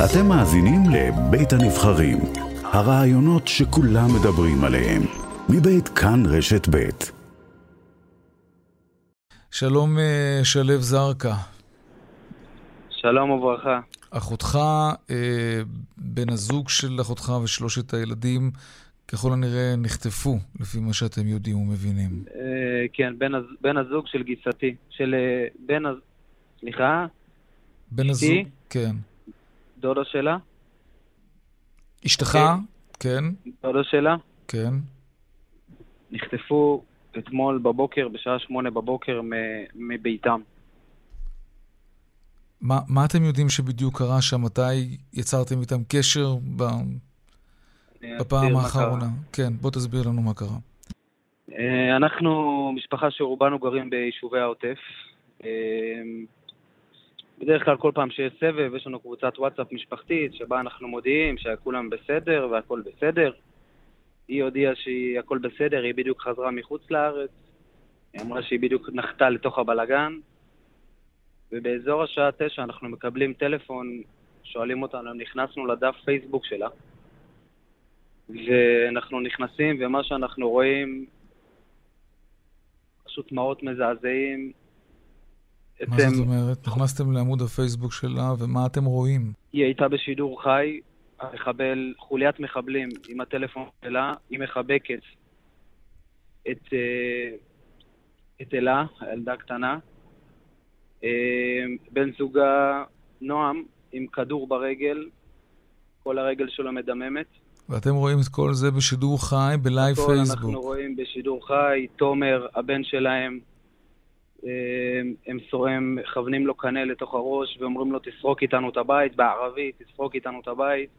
אתם מאזינים לבית הנבחרים, הרעיונות שכולם מדברים עליהם, מבית כאן רשת בית. שלום אה, שלו זרקא. שלום וברכה. אחותך, אה, בן הזוג של אחותך ושלושת הילדים, ככל הנראה נחטפו, לפי מה שאתם יודעים ומבינים. אה, כן, בן, הז... בן הזוג של גיסתי, של בן הז... סליחה? בן הזוג, כן. דודו שלה? אשתך, כן. דודו שלה? כן. נחטפו אתמול בבוקר, בשעה שמונה בבוקר, מביתם. מה, מה אתם יודעים שבדיוק קרה שם? מתי יצרתם איתם קשר ב... בפעם האחרונה? כן, בוא תסביר לנו מה קרה. אה, אנחנו משפחה שרובנו גרים ביישובי העוטף. בדרך כלל כל פעם שיש סבב, יש לנו קבוצת וואטסאפ משפחתית שבה אנחנו מודיעים שכולם בסדר והכל בסדר. היא הודיעה שהכל בסדר, היא בדיוק חזרה מחוץ לארץ. היא אמרה שהיא בדיוק נחתה לתוך הבלגן. ובאזור השעה תשע אנחנו מקבלים טלפון, שואלים אותנו, נכנסנו לדף פייסבוק שלה, ואנחנו נכנסים, ומה שאנחנו רואים, פשוט מעות מזעזעים. מה אתם... זאת אומרת? נכנסתם לעמוד הפייסבוק שלה, ומה אתם רואים? היא הייתה בשידור חי, המחבל, חוליית מחבלים עם הטלפון שלה, היא מחבקת את, אה, את אלה, הילדה הקטנה, אה, בן זוגה נועם עם כדור ברגל, כל הרגל שלו מדממת. ואתם רואים את כל זה בשידור חי, בלייב פייסבוק. אנחנו רואים בשידור חי, תומר, הבן שלהם, אה, הם, מכוונים לו קנה לתוך הראש ואומרים לו תסרוק איתנו את הבית, בערבית, תסרוק איתנו את הבית.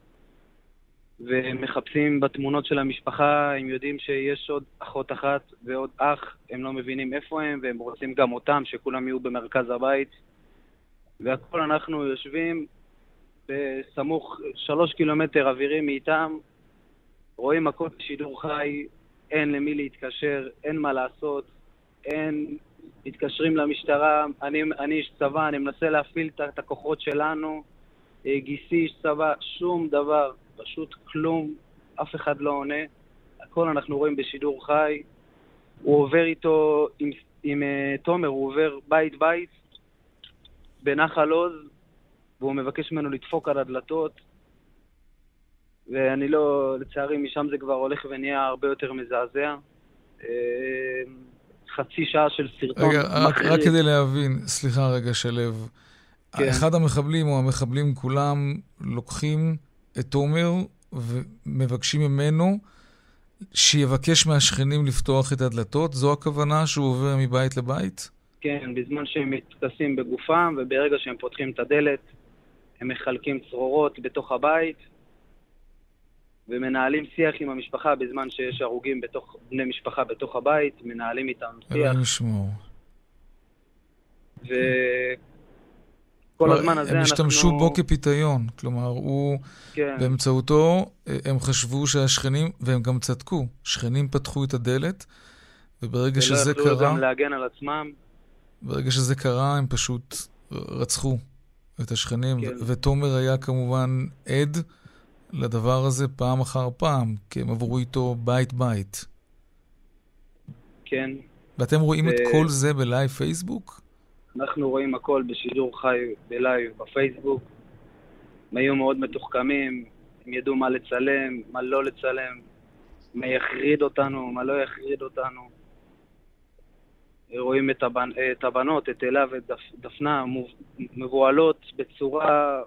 ומחפשים בתמונות של המשפחה, הם יודעים שיש עוד אחות אחת ועוד אח, הם לא מבינים איפה הם, והם רוצים גם אותם, שכולם יהיו במרכז הבית. והכל אנחנו יושבים בסמוך שלוש קילומטר אווירי מאיתם, רואים הכל בשידור חי, אין למי להתקשר, אין מה לעשות, אין... מתקשרים למשטרה, אני, אני איש צבא, אני מנסה להפעיל את הכוחות שלנו, אה, גיסי איש צבא, שום דבר. פשוט כלום, אף אחד לא עונה. הכל אנחנו רואים בשידור חי. הוא עובר איתו, עם, עם uh, תומר, הוא עובר בית-בית בנחל עוז, והוא מבקש ממנו לדפוק על הדלתות. ואני לא, לצערי, משם זה כבר הולך ונהיה הרבה יותר מזעזע. Uh, חצי שעה של סרטון רגע, רק, רק כדי להבין, סליחה רגע, שלו. כן. אחד המחבלים או המחבלים כולם לוקחים את תומר ומבקשים ממנו שיבקש מהשכנים לפתוח את הדלתות? זו הכוונה שהוא עובר מבית לבית? כן, בזמן שהם מתכסים בגופם, וברגע שהם פותחים את הדלת, הם מחלקים צרורות בתוך הבית, ומנהלים שיח עם המשפחה בזמן שיש הרוגים בתוך, בני משפחה בתוך הבית, מנהלים איתם שיח. אלוהים ישמור. ו... כל הזמן הזה הם השתמשו אנחנו... בו כפיתיון, כלומר, הוא, כן. באמצעותו, הם חשבו שהשכנים, והם גם צדקו, שכנים פתחו את הדלת, וברגע שזה קרה... ולא יכלו גם להגן על עצמם. ברגע שזה קרה, הם פשוט רצחו את השכנים, כן. ותומר היה כמובן עד לדבר הזה פעם אחר פעם, כי הם עברו איתו בית-בית. כן. ואתם רואים ו... את כל זה בלייב פייסבוק? אנחנו רואים הכל בשידור חי בלייב בפייסבוק. הם היו מאוד מתוחכמים, הם ידעו מה לצלם, מה לא לצלם, מה יחריד אותנו, מה לא יחריד אותנו. רואים את, הבנ... את הבנות, את אלה ודפנה, מבוהלות בצורה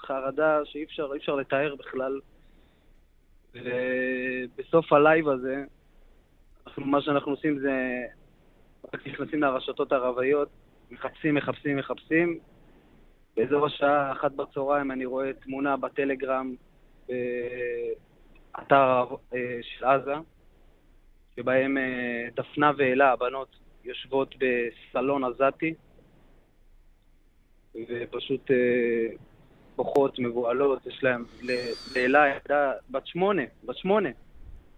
חרדה שאי אפשר, אפשר לתאר בכלל. ובסוף הלייב הזה, אנחנו, מה שאנחנו עושים זה רק נכנסים לרשתות הערביות, מחפשים, מחפשים, מחפשים. באזור השעה אחת בצהריים אני רואה תמונה בטלגרם באתר אה, של עזה, שבהם אה, דפנה ואלה, הבנות, יושבות בסלון עזתי, ופשוט אה, בוכות, מבוהלות, יש להם, לאלה ילדה בת שמונה, בת שמונה.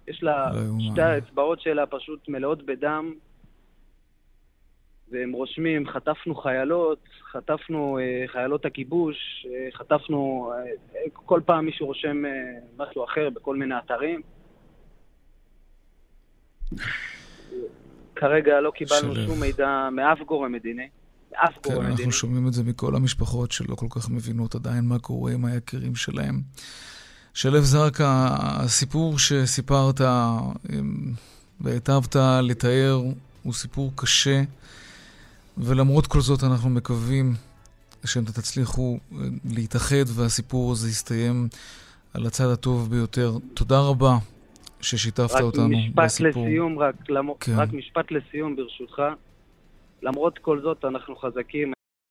יש לה, לא שתי האצבעות שלה פשוט מלאות בדם, והם רושמים, חטפנו חיילות, חטפנו אה, חיילות הכיבוש, אה, חטפנו, אה, כל פעם מישהו רושם אה, משהו אחר בכל מיני אתרים. כרגע לא קיבלנו. שום מידע מאף גורם מדיני. מאף כן, גורם מדיני. אנחנו שומעים את זה מכל המשפחות שלא כל כך מבינות עדיין מה קורה עם היקירים שלהם. שלו זרקא, הסיפור שסיפרת והיטבת לתאר הוא סיפור קשה, ולמרות כל זאת אנחנו מקווים שאתם תצליחו אה, להתאחד והסיפור הזה יסתיים על הצד הטוב ביותר. תודה רבה ששיתפת רק אותנו משפט בסיפור. לסיום, רק, למ... כן. רק משפט לסיום ברשותך. למרות כל זאת אנחנו חזקים,